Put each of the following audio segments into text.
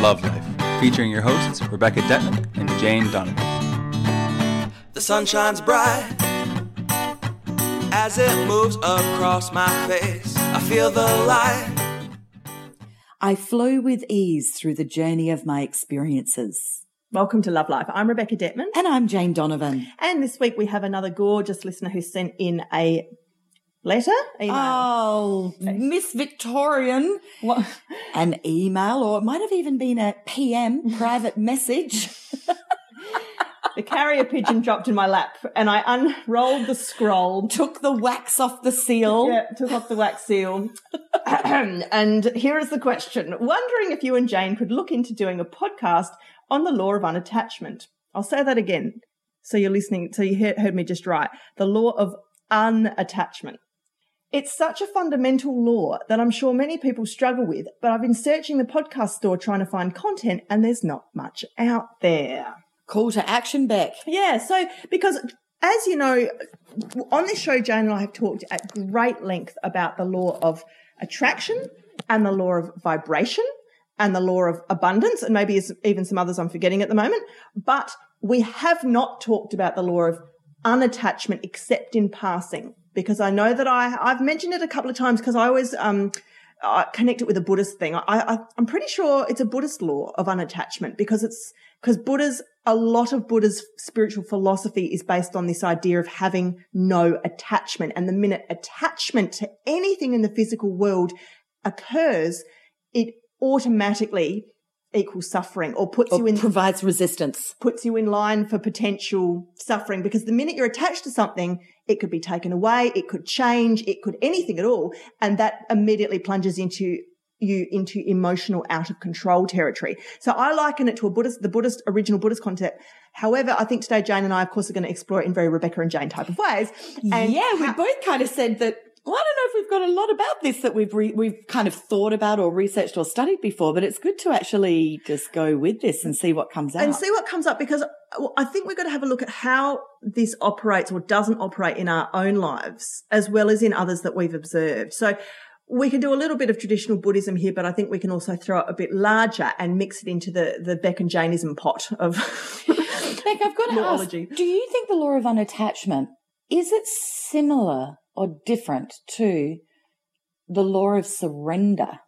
Love Life, featuring your hosts Rebecca Detman and Jane Donovan. The sun shines bright as it moves across my face. I feel the light. I flow with ease through the journey of my experiences. Welcome to Love Life. I'm Rebecca Detman. And I'm Jane Donovan. And this week we have another gorgeous listener who sent in a letter, email. Oh, Miss Victorian. What? An email, or it might have even been a PM private message. the carrier pigeon dropped in my lap and I unrolled the scroll. Took the wax off the seal. Yeah, took off the wax seal. and here is the question. Wondering if you and Jane could look into doing a podcast on the law of unattachment. I'll say that again. So you're listening, so you heard me just right. The law of unattachment. It's such a fundamental law that I'm sure many people struggle with, but I've been searching the podcast store trying to find content and there's not much out there. Call to action, Beck. Yeah. So, because as you know, on this show, Jane and I have talked at great length about the law of attraction and the law of vibration and the law of abundance, and maybe even some others I'm forgetting at the moment. But we have not talked about the law of unattachment except in passing because I know that I, I've mentioned it a couple of times because I always, um, uh, connect it with a Buddhist thing. I, I, I'm pretty sure it's a Buddhist law of unattachment because it's, because Buddha's, a lot of Buddha's spiritual philosophy is based on this idea of having no attachment. And the minute attachment to anything in the physical world occurs, it automatically equals suffering or puts or you in provides resistance. puts you in line for potential suffering. Because the minute you're attached to something it could be taken away it could change it could anything at all. And that immediately plunges into you into emotional out of control territory. So i liken it to a buddhist the buddhist original buddhist concept. However i think today jane and i of course are going to explore it in very rebecca and jane type of ways. And yeah we both kind of said that well, I don't know if we've got a lot about this that we've re- we've kind of thought about or researched or studied before, but it's good to actually just go with this and see what comes out and see what comes up because I think we've got to have a look at how this operates or doesn't operate in our own lives as well as in others that we've observed. So we can do a little bit of traditional Buddhism here, but I think we can also throw it a bit larger and mix it into the the Beck and Jainism pot of. Beck, I've got to ask: Do you think the law of unattachment is it similar or different to the law of surrender?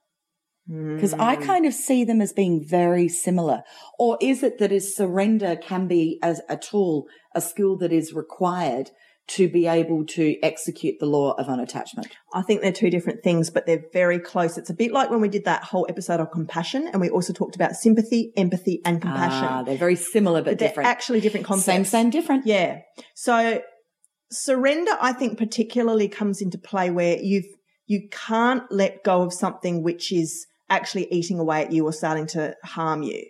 Because I Hmm. kind of see them as being very similar. Or is it that is surrender can be as a tool, a skill that is required to be able to execute the law of unattachment? I think they're two different things, but they're very close. It's a bit like when we did that whole episode on compassion, and we also talked about sympathy, empathy, and compassion. Ah, they're very similar but different. they're actually different concepts. Same, same, different. Yeah. So surrender, I think, particularly comes into play where you've you can't let go of something which is actually eating away at you or starting to harm you.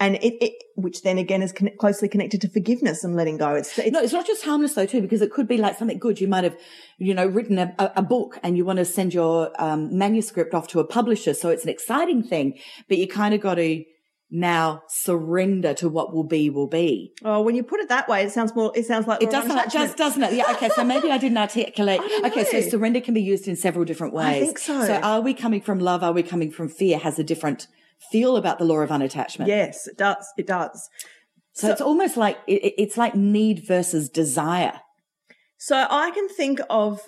And it, it which then again is con- closely connected to forgiveness and letting go. It's, it's no, it's not just harmless though too, because it could be like something good. You might have, you know, written a, a book and you want to send your um, manuscript off to a publisher, so it's an exciting thing. But you kind of got to now surrender to what will be will be. Oh, when you put it that way, it sounds more. It sounds like it does not just doesn't it? Yeah. Okay. So maybe I didn't articulate. okay. So surrender can be used in several different ways. I think so. So are we coming from love? Are we coming from fear? Has a different feel about the law of unattachment. Yes, it does. It does. So, so it's almost like it, it's like need versus desire. So I can think of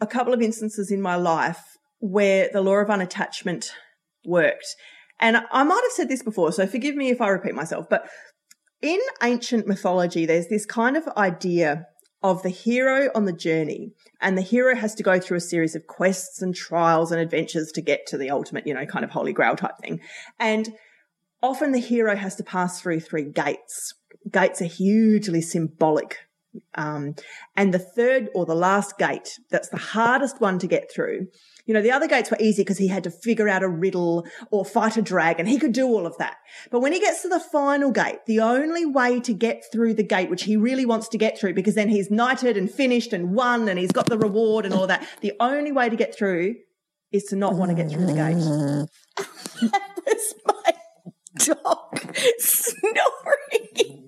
a couple of instances in my life where the law of unattachment worked. And I might have said this before, so forgive me if I repeat myself, but in ancient mythology, there's this kind of idea of the hero on the journey and the hero has to go through a series of quests and trials and adventures to get to the ultimate, you know, kind of holy grail type thing. And often the hero has to pass through three gates. Gates are hugely symbolic. Um, and the third or the last gate, that's the hardest one to get through. You know, the other gates were easy because he had to figure out a riddle or fight a dragon. He could do all of that. But when he gets to the final gate, the only way to get through the gate, which he really wants to get through because then he's knighted and finished and won and he's got the reward and all that. The only way to get through is to not want to get through the gate. That's my dog snoring into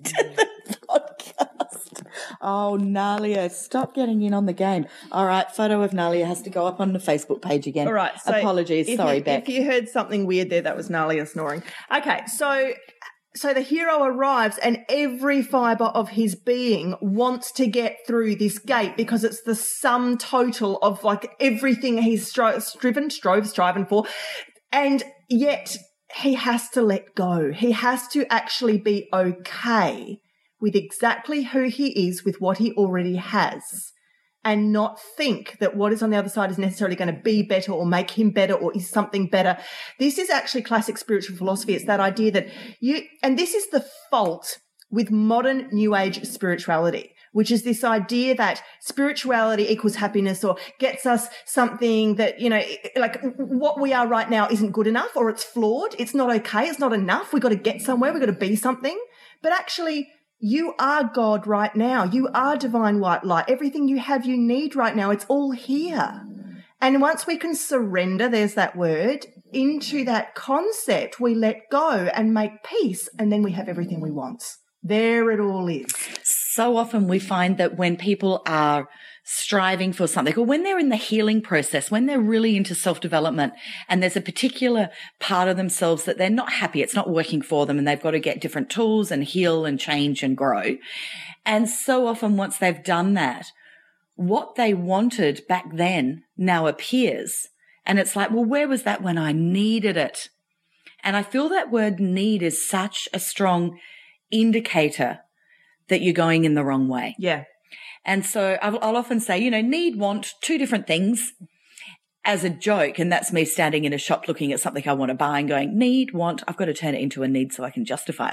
the podcast. Oh, Nalia, stop getting in on the game. All right, photo of Nalia has to go up on the Facebook page again. All right. So Apologies. Sorry, you, Beck. If you heard something weird there, that was Nalia snoring. Okay, so so the hero arrives and every fiber of his being wants to get through this gate because it's the sum total of like everything he's stri- striven, strove, striving for. And yet he has to let go. He has to actually be okay with exactly who he is with what he already has and not think that what is on the other side is necessarily going to be better or make him better or is something better. This is actually classic spiritual philosophy. It's that idea that you, and this is the fault with modern new age spirituality, which is this idea that spirituality equals happiness or gets us something that, you know, like what we are right now isn't good enough or it's flawed. It's not okay. It's not enough. We've got to get somewhere. We've got to be something. But actually, you are God right now. You are divine white light. Everything you have, you need right now. It's all here. And once we can surrender, there's that word, into that concept, we let go and make peace, and then we have everything we want. There it all is. so often we find that when people are striving for something or when they're in the healing process, when they're really into self development and there's a particular part of themselves that they're not happy, it's not working for them and they've got to get different tools and heal and change and grow. And so often once they've done that, what they wanted back then now appears. And it's like, well, where was that when I needed it? And I feel that word need is such a strong indicator that you're going in the wrong way. Yeah. And so I'll, I'll often say, you know, need, want, two different things as a joke. And that's me standing in a shop looking at something I want to buy and going, need, want, I've got to turn it into a need so I can justify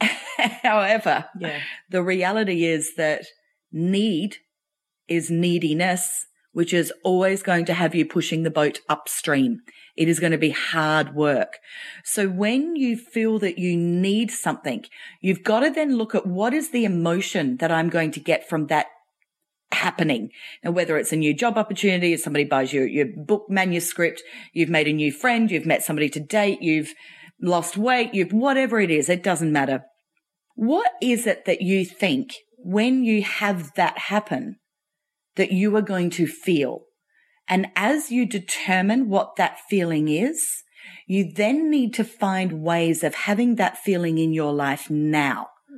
it. However, Yeah. the reality is that need is neediness, which is always going to have you pushing the boat upstream. It is going to be hard work. So when you feel that you need something, you've got to then look at what is the emotion that I'm going to get from that happening. Now, whether it's a new job opportunity, if somebody buys your, your book manuscript, you've made a new friend, you've met somebody to date, you've lost weight, you've whatever it is, it doesn't matter. What is it that you think when you have that happen that you are going to feel? And as you determine what that feeling is, you then need to find ways of having that feeling in your life now. Mm-hmm.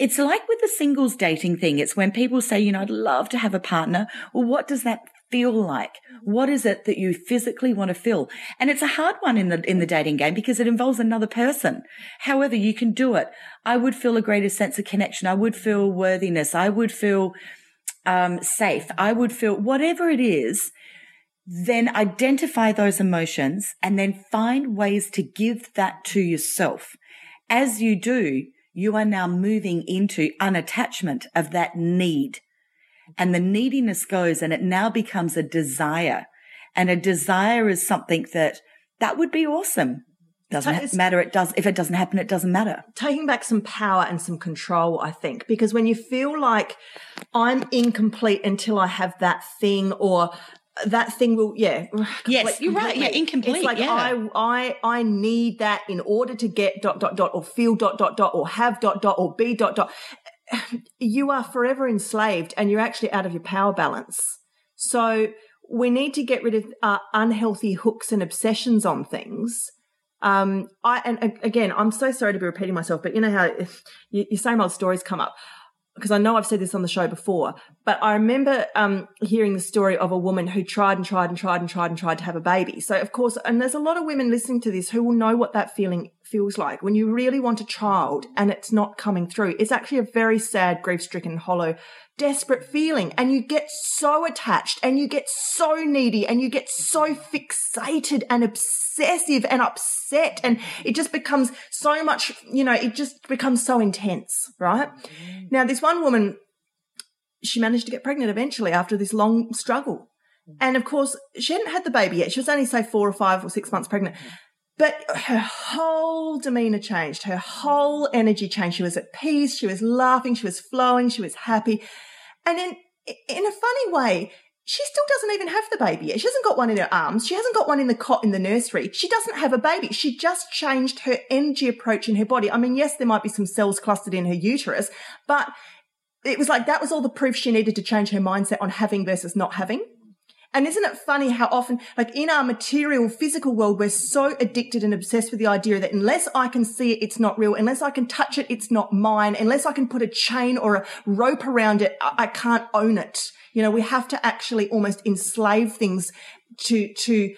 It's like with the singles dating thing. It's when people say, you know, I'd love to have a partner. Well, what does that feel like? Mm-hmm. What is it that you physically want to feel? And it's a hard one in the, in the dating game because it involves another person. However, you can do it. I would feel a greater sense of connection. I would feel worthiness. I would feel, um, safe. I would feel whatever it is. Then identify those emotions and then find ways to give that to yourself. As you do, you are now moving into unattachment of that need. And the neediness goes and it now becomes a desire. And a desire is something that that would be awesome. Doesn't It's- matter. It does. If it doesn't happen, it doesn't matter. taking back some power and some control, I think, because when you feel like I'm incomplete until I have that thing or that thing will, yeah. Yes, complete- you're right. Yeah, completely. incomplete, It's like yeah. I, I, I need that in order to get dot, dot, dot, or feel dot, dot, dot, or have dot, dot, or be dot, dot. You are forever enslaved and you're actually out of your power balance. So we need to get rid of uh, unhealthy hooks and obsessions on things. Um, I and again, I'm so sorry to be repeating myself, but you know how you, your same old stories come up because I know I've said this on the show before. But I remember um, hearing the story of a woman who tried and tried and tried and tried and tried to have a baby. So of course, and there's a lot of women listening to this who will know what that feeling feels like when you really want a child and it's not coming through. It's actually a very sad, grief-stricken, hollow, desperate feeling, and you get so attached and you get so needy and you get so fixated and obsessive and upset and it just becomes so much, you know, it just becomes so intense, right? Now, this one woman, she managed to get pregnant eventually after this long struggle. Mm. And of course, she hadn't had the baby yet. She was only, say, four or five or six months pregnant. Mm. But her whole demeanor changed. Her whole energy changed. She was at peace. She was laughing. She was flowing. She was happy. And in, in a funny way, she still doesn't even have the baby yet. She hasn't got one in her arms. She hasn't got one in the cot in the nursery. She doesn't have a baby. She just changed her energy approach in her body. I mean, yes, there might be some cells clustered in her uterus, but it was like that was all the proof she needed to change her mindset on having versus not having. And isn't it funny how often, like in our material, physical world, we're so addicted and obsessed with the idea that unless I can see it, it's not real. Unless I can touch it, it's not mine. Unless I can put a chain or a rope around it, I, I can't own it. You know, we have to actually almost enslave things to, to,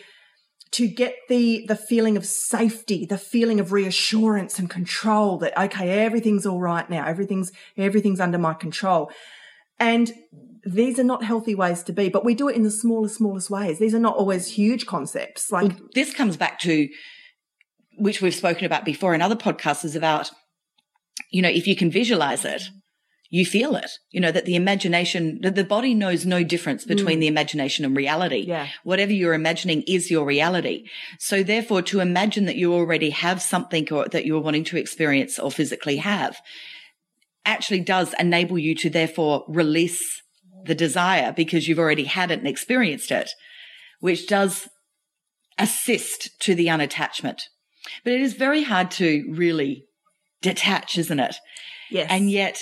to get the the feeling of safety, the feeling of reassurance and control that okay, everything's all right now, everything's everything's under my control. And these are not healthy ways to be, but we do it in the smallest, smallest ways. These are not always huge concepts. Like Well, this comes back to which we've spoken about before in other podcasts is about, you know, if you can visualize it, you feel it. You know, that the imagination, that the body knows no difference mm. between the imagination and reality. Yeah. Whatever you're imagining is your reality. So therefore, to imagine that you already have something or that you're wanting to experience or physically have actually does enable you to therefore release the desire because you've already had it and experienced it, which does assist to the unattachment. But it is very hard to really detach, isn't it? yes, And yet,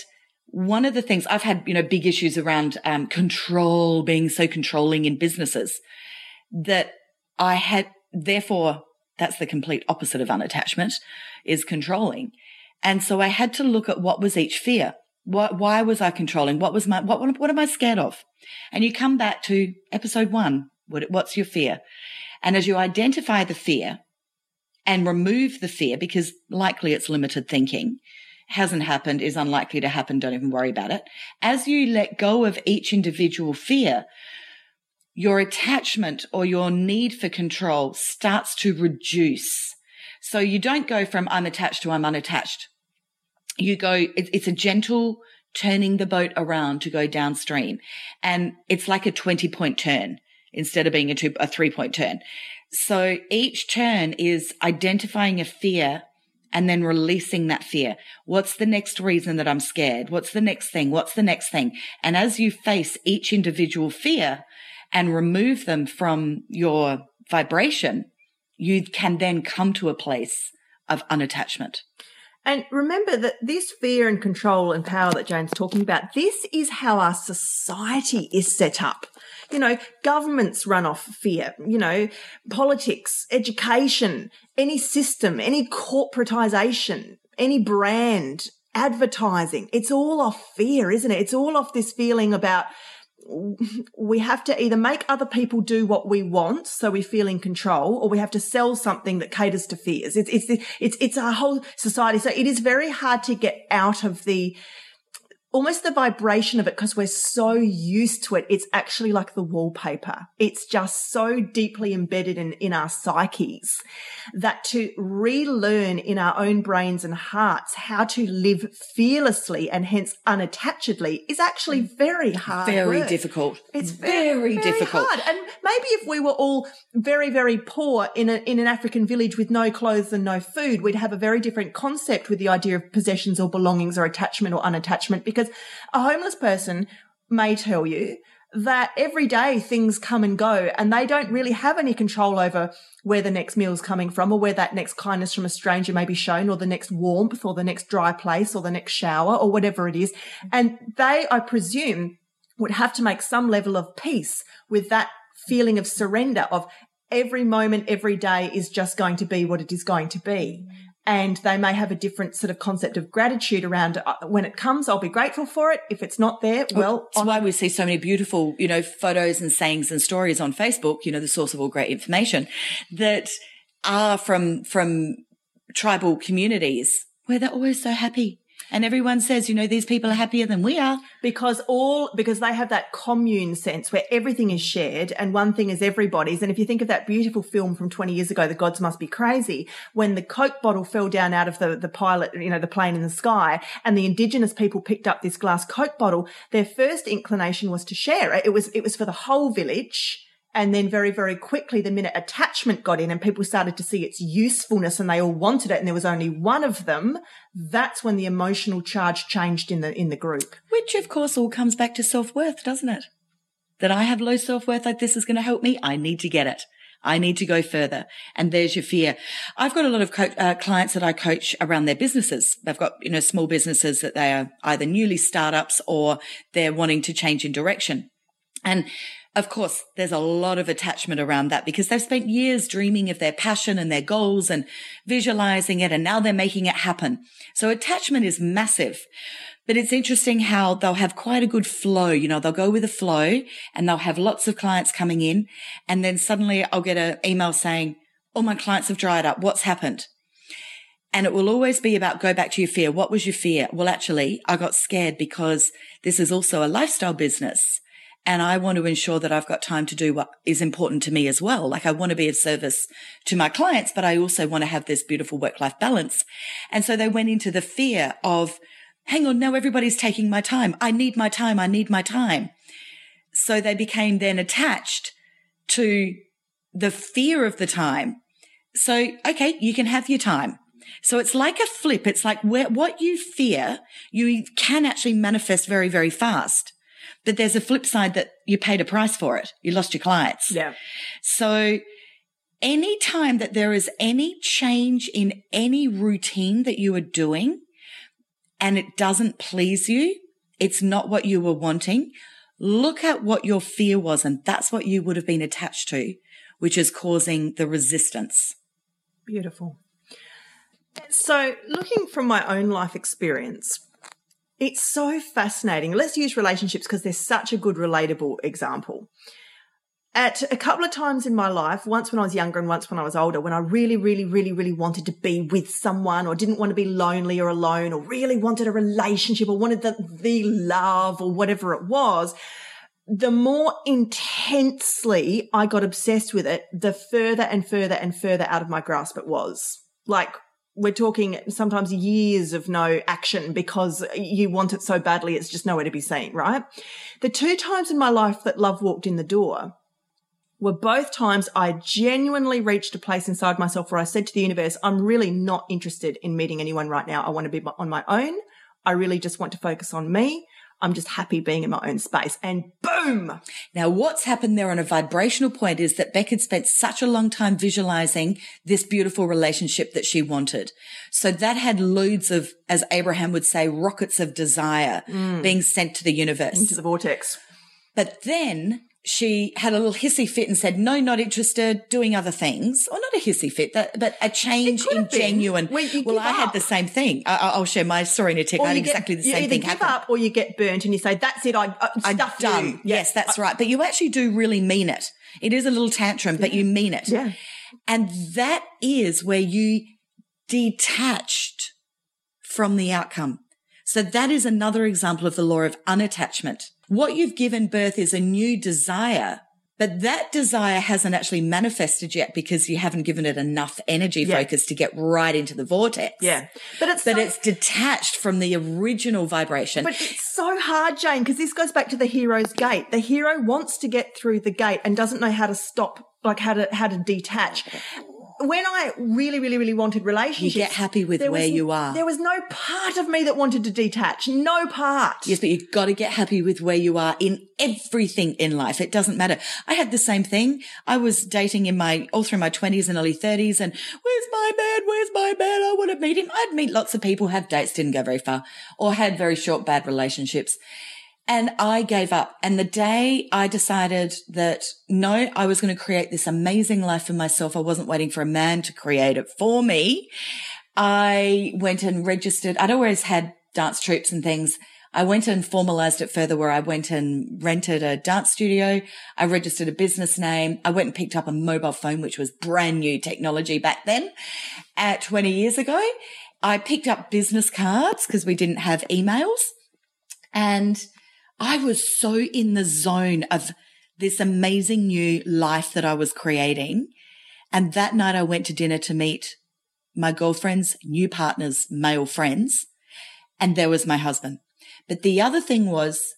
one of the things I've had, you know, big issues around um, control, being so controlling in businesses that I had, therefore, that's the complete opposite of unattachment is controlling. And so I had to look at what was each fear. What, why was I controlling? What was my, what, what, what am I scared of? And you come back to episode one. What, what's your fear? And as you identify the fear and remove the fear, because likely it's limited thinking, hasn't happened, is unlikely to happen, don't even worry about it. As you let go of each individual fear, your attachment or your need for control starts to reduce. So you don't go from I'm attached to I'm unattached. You go, it's a gentle turning the boat around to go downstream. And it's like a 20 point turn instead of being a two, a three point turn. So each turn is identifying a fear and then releasing that fear. What's the next reason that I'm scared? What's the next thing? What's the next thing? And as you face each individual fear and remove them from your vibration, you can then come to a place of unattachment. And remember that this fear and control and power that Jane's talking about, this is how our society is set up. You know, governments run off fear, you know, politics, education, any system, any corporatization, any brand, advertising. It's all off fear, isn't it? It's all off this feeling about we have to either make other people do what we want so we feel in control or we have to sell something that caters to fears it's it's it's it's our whole society so it is very hard to get out of the almost the vibration of it because we're so used to it it's actually like the wallpaper it's just so deeply embedded in in our psyches that to relearn in our own brains and hearts how to live fearlessly and hence unattachedly is actually very hard Very work. difficult. It's very, difficult. hard. And maybe if we were all very, very poor in a, in an African village with no clothes and no food, we'd have a very different concept with the idea of possessions or belongings or attachment or unattachment. Because a homeless person may tell you that every day things come and go and they don't really have any control over where the next meal is coming from or where that next kindness from a stranger may be shown or the next warmth or the next dry place or the next shower or whatever it is. And they, I presume, would have to make some level of peace with that feeling of surrender of every moment, every day is just going to be what it is going to be. And they may have a different sort of concept of gratitude around uh, when it comes, I'll be grateful for it. If it's not there, well, That's why we see so many beautiful, you know, photos and sayings and stories on Facebook, you know, the source of all great information that are from, from tribal communities where they're always so happy. And everyone says, you know, these people are happier than we are. because all because they have that commune sense where everything is shared and one thing is everybody's. And if you think of that beautiful film from 20 years ago the gods must be crazy when the coke bottle fell down out of the the pilot you know the plane in the sky and the indigenous people picked up this glass coke bottle their first inclination was to share it. It was it was for the whole village and then very, very quickly, the minute attachment got in and people started to see its usefulness and they all wanted it and there was only one of them, that's when the emotional charge changed in the, in the group. Which of course all comes back to self worth, doesn't it? That I have low self worth, like this is going to help me. I need to get it. I need to go further. And there's your fear. I've got a lot of co- uh, clients that I coach around their businesses. They've got, you know, small businesses that they are either newly startups or they're wanting to change in direction. And of course, there's a lot of attachment around that because they've spent years dreaming of their passion and their goals and visualizing it. And now they're making it happen. So attachment is massive. But it's interesting how they'll have quite a good flow. You know, they'll go with a flow and they'll have lots of clients coming in. And then suddenly I'll get an email saying, all my clients have dried up. What's happened? And it will always be about go back to your fear. What was your fear? Well, actually, I got scared because this is also a lifestyle business. And I want to ensure that I've got time to do what is important to me as well. Like I want to be of service to my clients, but I also want to have this beautiful work life balance. And so they went into the fear of, hang on, now everybody's taking my time. I need my time. I need my time. So they became then attached to the fear of the time. So, okay, you can have your time. So it's like a flip. It's like where, what you fear, you can actually manifest very, very fast. But there's a flip side that you paid a price for it. You lost your clients. Yeah. So anytime that there is any change in any routine that you are doing, and it doesn't please you, it's not what you were wanting, look at what your fear was. And that's what you would have been attached to, which is causing the resistance. Beautiful. So, looking from my own life experience, it's so fascinating. Let's use relationships because they're such a good, relatable example at a couple of times in my life, once when I was younger and once when I was older, when I really, really, really, really wanted to be with someone or didn't want to be lonely or alone or really wanted a relationship or wanted the, the love or whatever it was, the more intensely I got obsessed with it, the further and further and further out of my grasp it was. Like we're talking sometimes years of no action because you want it so badly, it's just nowhere to be seen, right? The two times in my life that love walked in the door, were both times I genuinely reached a place inside myself where I said to the universe, I'm really not interested in meeting anyone right now. I want to be on my own. I really just want to focus on me. I'm just happy being in my own space. And boom. Now, what's happened there on a vibrational point is that Beck had spent such a long time visualizing this beautiful relationship that she wanted. So that had loads of, as Abraham would say, rockets of desire mm. being sent to the universe. Into the vortex. But then she had a little hissy fit and said, no, not interested, doing other things. Or not a hissy fit, but a change in genuine. Well, I up. had the same thing. I, will share my story in a tick. I had exactly the same thing give up or you get burnt and you say, that's it. I, I stuffed done. You. Yes, that's I, right. But you actually do really mean it. It is a little tantrum, but you mean it. Yeah. And that is where you detached from the outcome. So that is another example of the law of unattachment. What you've given birth is a new desire, but that desire hasn't actually manifested yet because you haven't given it enough energy yeah. focus to get right into the vortex. Yeah. But it's, but so, it's detached from the original vibration. But it's so hard, Jane, because this goes back to the hero's gate. The hero wants to get through the gate and doesn't know how to stop like how to how to detach when I really, really, really wanted relationships, you get happy with where was, you are. There was no part of me that wanted to detach. No part. Yes, but you've got to get happy with where you are in everything in life. It doesn't matter. I had the same thing. I was dating in my all through my twenties and early thirties, and where's my man? Where's my man? I want to meet him. I'd meet lots of people, have dates, didn't go very far, or had very short bad relationships. And I gave up. And the day I decided that no, I was going to create this amazing life for myself. I wasn't waiting for a man to create it for me. I went and registered. I'd always had dance troupes and things. I went and formalized it further where I went and rented a dance studio. I registered a business name. I went and picked up a mobile phone, which was brand new technology back then at 20 years ago. I picked up business cards because we didn't have emails and I was so in the zone of this amazing new life that I was creating. And that night I went to dinner to meet my girlfriend's new partner's male friends. And there was my husband. But the other thing was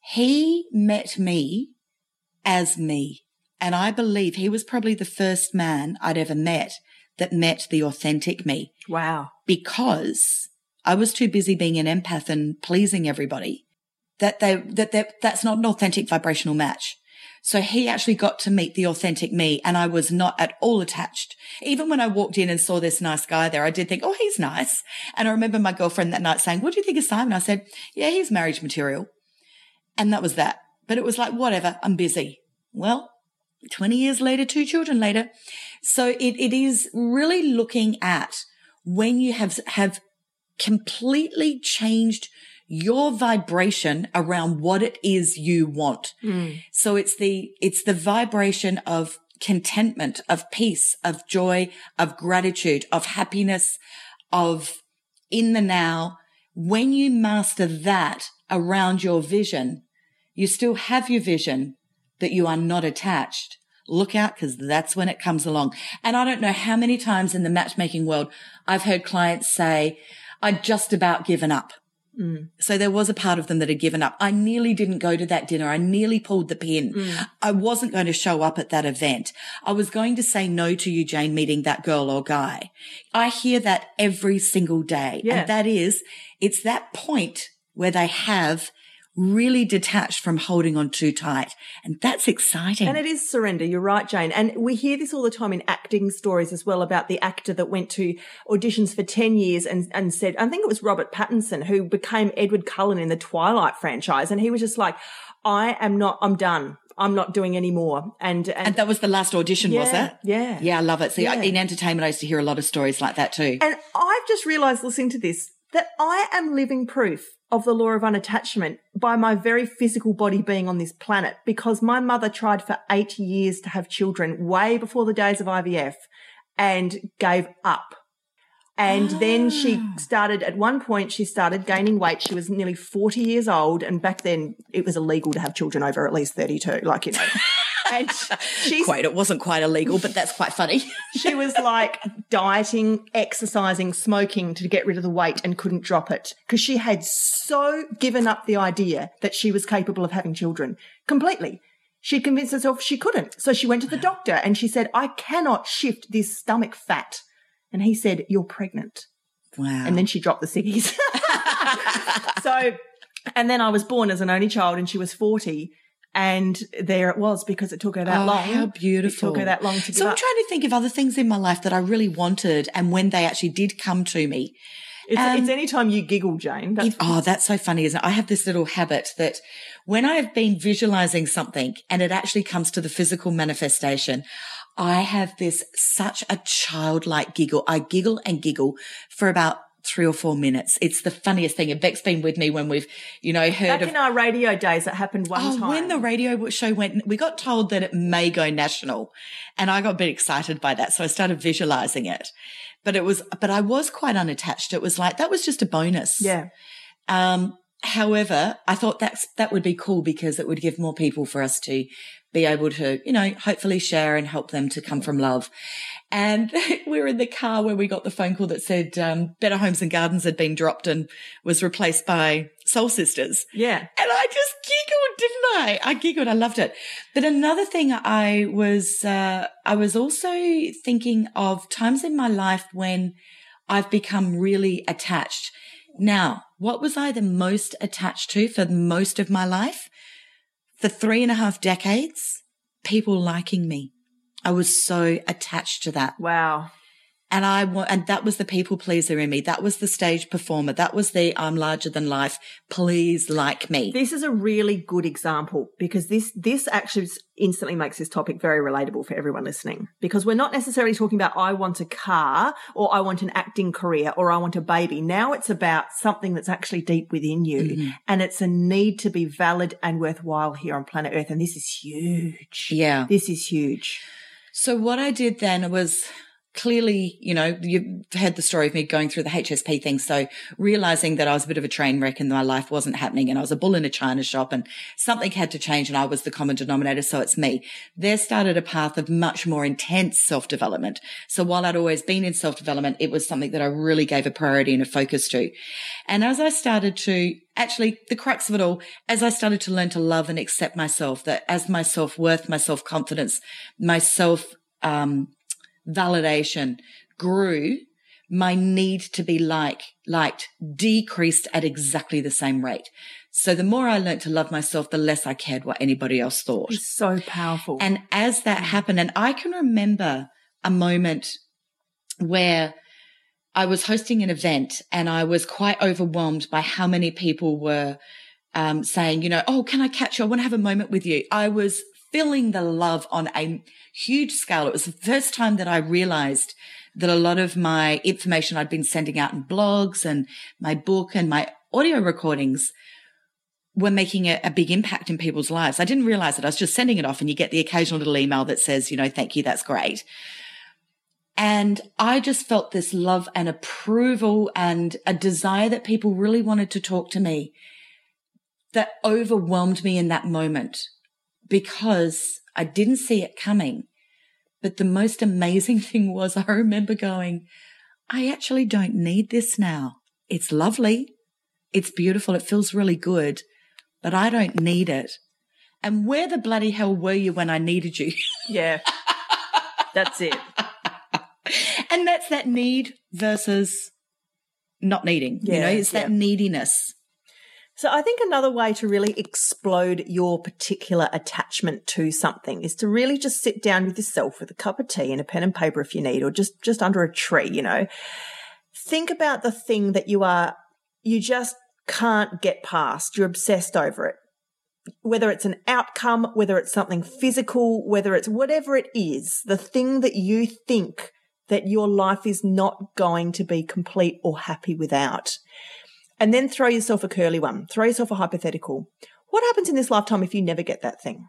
he met me as me. And I believe he was probably the first man I'd ever met that met the authentic me. Wow. Because I was too busy being an empath and pleasing everybody that they, that they, that's not an authentic vibrational match. So he actually got to meet the authentic me and I was not at all attached. Even when I walked in and saw this nice guy there, I did think, oh, he's nice. And I remember my girlfriend that night saying, what do you think of Simon? I said, yeah, he's marriage material. And that was that. But it was like, whatever, I'm busy. Well, 20 years later, two children later. So it, it is really looking at when you have, have completely changed your vibration around what it is you want. Mm. So it's the, it's the vibration of contentment, of peace, of joy, of gratitude, of happiness, of in the now. When you master that around your vision, you still have your vision, but you are not attached. Look out because that's when it comes along. And I don't know how many times in the matchmaking world I've heard clients say, I'd just about given up. Mm. So there was a part of them that had given up. I nearly didn't go to that dinner. I nearly pulled the pin. Mm. I wasn't going to show up at that event. I was going to say no to you, Jane, meeting that girl or guy. I hear that every single day. Yeah. And that is, it's that point where they have really detached from holding on too tight. And that's exciting. And it is surrender. You're right, Jane. And we hear this all the time in acting stories as well about the actor that went to auditions for 10 years and, and said, I think it was Robert Pattinson who became Edward Cullen in the Twilight franchise. And he was just like, I am not, I'm done. I'm not doing any more. And, and, and that was the last audition, was Yeah, it? yeah. Yeah, I love it. See, Yeah. in entertainment, I used to hear a lot of stories like that too. And I've just realized listening to this that I am living proof of the law of unattachment by my very physical body being on this planet because my mother tried for eight years to have children way before the days of IVF and gave up. And then she Ah. started, at one point, she started gaining weight. She was nearly 40 years old. And back then it was illegal to have children over at least 32, like, you know. and she's Quite, it wasn't quite illegal, but that's quite funny. she was like dieting, exercising, smoking to get rid of the weight and couldn't drop it because she had so given up the idea that she was capable of having children completely. She convinced herself she couldn't. So she went to the doctor and she said, I cannot shift this stomach fat. And he said, You're pregnant. wow. And then she dropped the ciggies. so, and then I was born as an only child and she was 40. And there it was because it took her that Oh, long. How beautiful. It took her that long to So I'm up. trying to think of other things in my life that I really wanted and when they actually did come to me. It's, Um, it's any time you giggle, Jane. That's It- oh, that's so funny, isn't it? I have this little habit that when I have been visualizing something and it actually comes to the physical manifestation, I have this such a childlike giggle. I giggle and giggle for about three or four minutes. It's the funniest thing. And Beck's been with me when we've, you know, heard Back of in our radio days, it happened one Oh, time. when the radio show went, we got told that it may go national and I got a bit excited by that. So I started visualizing it, but it was, but I was quite unattached. It was like, that was just a bonus. yeah, Um, however, I thought that's, that would be cool because it would give more people for us to be able to, you know, hopefully share and help them to come from love. And we were in the car where we got the phone call that said, um, Better Homes and Gardens had been dropped and was replaced by Soul Sisters. yeah. And I just giggled, didn't I? I giggled. I loved it. But another thing I was, uh, I was also thinking of times in my life when I've become really attached. Now, what was I the most attached to for most of my life? For three and a half decades, people liking me. I was so attached to that. Wow. And I wa- and that was the people pleaser in me. That was the stage performer. That was the I'm larger than life. Please like me. This is a really good example because this this actually instantly makes this topic very relatable for everyone listening. Because we're not necessarily talking about I want a car or I want an acting career or I want a baby. Now it's about something that's actually deep within you Mm-hmm. and it's a need to be valid and worthwhile here on planet Earth. And this is huge. Yeah. This is huge. So what I did then was clearly, you know, you've heard the story of me going through the HSP thing. So realizing that I was a bit of a train wreck and my life wasn't happening and I was a bull in a china shop and something had to change and I was the common denominator. So it's me. There started a path of much more intense self development. So while I'd always been in self development, it was something that I really gave a priority and a focus to. And as I started to actually the crux of it all, as I started to learn to love and accept myself, that as my self worth, my self confidence, my self, um, validation grew, my need to be like, liked decreased at exactly the same rate. So the more I learned to love myself, the less I cared what anybody else thought. It's so powerful. And as that happened, and I can remember a moment where I was hosting an event and I was quite overwhelmed by how many people were um, saying, you know, oh, can I catch you? I want to have a moment with you. I was feeling the love on a huge scale. It was the first time that I realized that a lot of my information I'd been sending out in blogs and my book and my audio recordings were making a, a, big impact in people's lives. I didn't realize it. I was just sending it off and you get the occasional little email that says, you know, thank you. That's great. And I just felt this love and approval and a desire that people really wanted to talk to me that overwhelmed me in that moment because I didn't see it coming. But the most amazing thing was I remember going, I actually don't need this now. It's lovely. It's beautiful. It feels really good, but I don't need it. And where the bloody hell were you when I needed you? Yeah. That's it. and that's that need versus not needing. Yeah, you know, it's yeah. that neediness. So I think another way to really explode your particular attachment to something is to really just sit down with yourself with a cup of tea and a pen and paper if you need, or just, just under a tree, you know. Think about the thing that you are, you just can't get past. You're obsessed over it. Whether it's an outcome, whether it's something physical, whether it's whatever it is, the thing that you think that your life is not going to be complete or happy without. And then throw yourself a curly one, throw yourself a hypothetical. What happens in this lifetime if you never get that thing?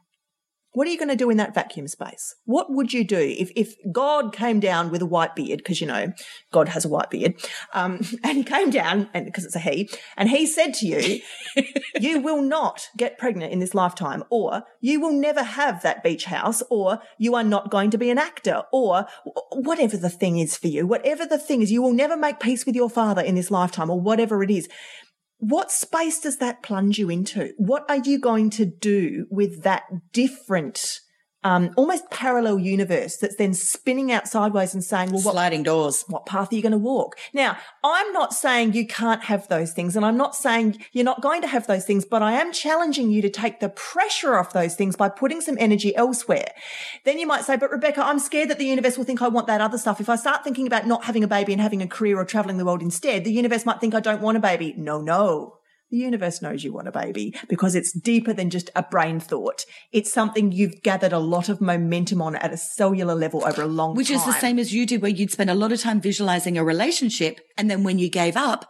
What are you going to do in that vacuum space? What would you do if, if God came down with a white beard? Because, you know, God has a white beard. Um, and he came down and because it's a he and he said to you, you will not get pregnant in this lifetime or you will never have that beach house or you are not going to be an actor or whatever the thing is for you, whatever the thing is, you will never make peace with your father in this lifetime or whatever it is what space does that plunge you into? What are you going to do with that different um, almost parallel universe that's then spinning out sideways and saying, well, what, sliding doors. What path are you going to walk? Now, I'm not saying you can't have those things and I'm not saying you're not going to have those things, but I am challenging you to take the pressure off those things by putting some energy elsewhere. Then you might say, but Rebecca, I'm scared that the universe will think I want that other stuff. If I start thinking about not having a baby and having a career or traveling the world instead, the universe might think I don't want a baby. No, no. The universe knows you want a baby because it's deeper than just a brain thought. It's something you've gathered a lot of momentum on at a cellular level over a long Which time. Which is the same as you did where you'd spend a lot of time visualizing a relationship. And then when you gave up,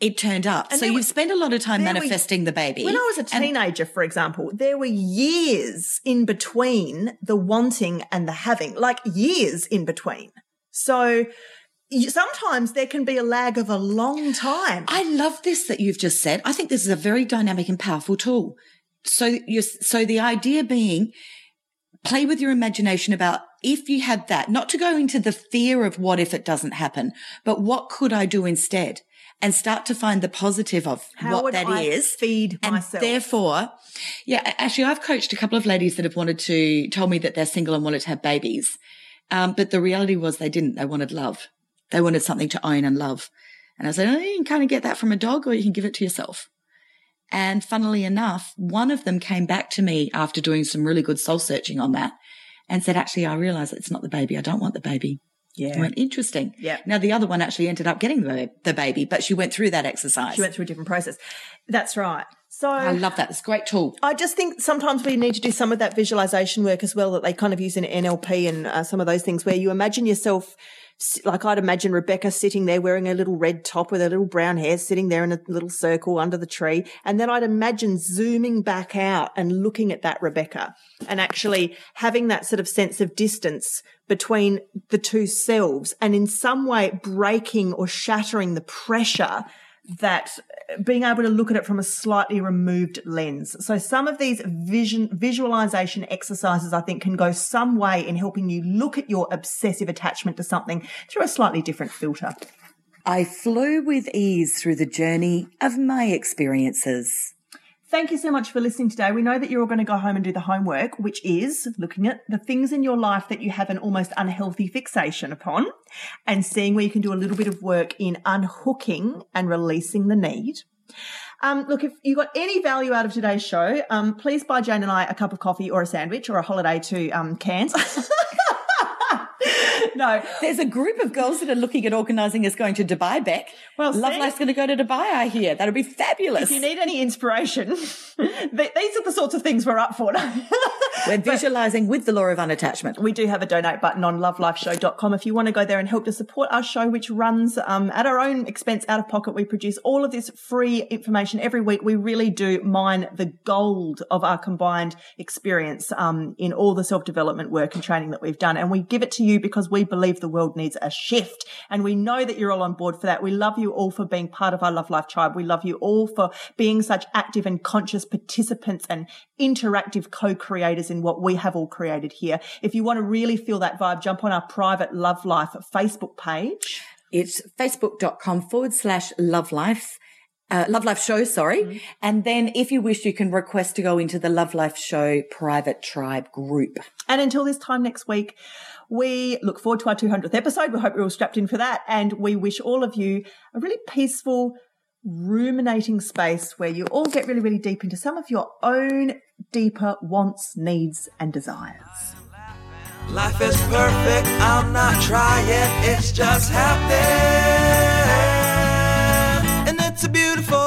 it turned up. And so you've spent a lot of time manifesting were, the baby. When I was a teenager, and, for example, there were years in between the wanting and the having, like years in between. So sometimes there can be a lag of a long time. I love this that you've just said. I think this is a very dynamic and powerful tool. So you so the idea being play with your imagination about if you had that, not to go into the fear of what if it doesn't happen, but what could I do instead? And start to find the positive of How what that I is. Feed and myself. Therefore, yeah, actually, I've coached a couple of ladies that have wanted to, told me that they're single and wanted to have babies. Um, but the reality was they didn't. They wanted love. They wanted something to own and love. And I said, oh, you can kind of get that from a dog or you can give it to yourself. And funnily enough, one of them came back to me after doing some really good soul searching on that and said, actually, I realize it's not the baby. I don't want the baby. Yeah. I went, interesting. Yeah. Now the other one actually ended up getting the, the baby, but she went through that exercise. She went through a different process. That's right. So I love that. It's a great tool. I just think sometimes we need to do some of that visualization work as well that they kind of use in NLP and uh, some of those things where you imagine yourself like I'd imagine Rebecca sitting there wearing a little red top with her little brown hair sitting there in a little circle under the tree. And then I'd imagine zooming back out and looking at that Rebecca and actually having that sort of sense of distance between the two selves and in some way breaking or shattering the pressure that being able to look at it from a slightly removed lens. So some of these vision visualization exercises I think can go some way in helping you look at your obsessive attachment to something through a slightly different filter. I flew with ease through the journey of my experiences. Thank you so much for listening today. We know that you're all going to go home and do the homework, which is looking at the things in your life that you have an almost unhealthy fixation upon and seeing where you can do a little bit of work in unhooking and releasing the need. Um, look, if you got any value out of today's show, um, please buy Jane and I a cup of coffee or a sandwich or a holiday to um, Cairns. no, There's a group of girls that are looking at organising us going to Dubai, back. Well, Love? Life's going to go to Dubai, I hear. That'll be fabulous. if you need any inspiration, these are the sorts of things we're up for. We're visualising with the law of unattachment. we do have a donate button on lovelifeshow.com if you want to go there and help to support our show, which runs um, at our own expense out of pocket. We produce all of this free information every week. We really do mine the gold of our combined experience um, in all the self development work and training that we've done. And we give it to you because we believe the world needs a shift. And we know that you're all on board for that. We love you all for being part of our Love Life tribe. We love you all for being such active and conscious participants and interactive co-creators in what we have all created here. If you want to really feel that vibe, jump on our private Love Life Facebook page. It's facebook.com forward slash love life. Uh, Love Life Show, sorry. And then if you wish, you can request to go into the Love Life Show private tribe group. And until this time next week, we look forward to our 200th episode. We hope you're all strapped in for that. And we wish all of you a really peaceful, ruminating space where you all get really, really deep into some of your own deeper wants, needs, and desires. Life is perfect. I'm not trying. It's just happening. And it's a beautiful.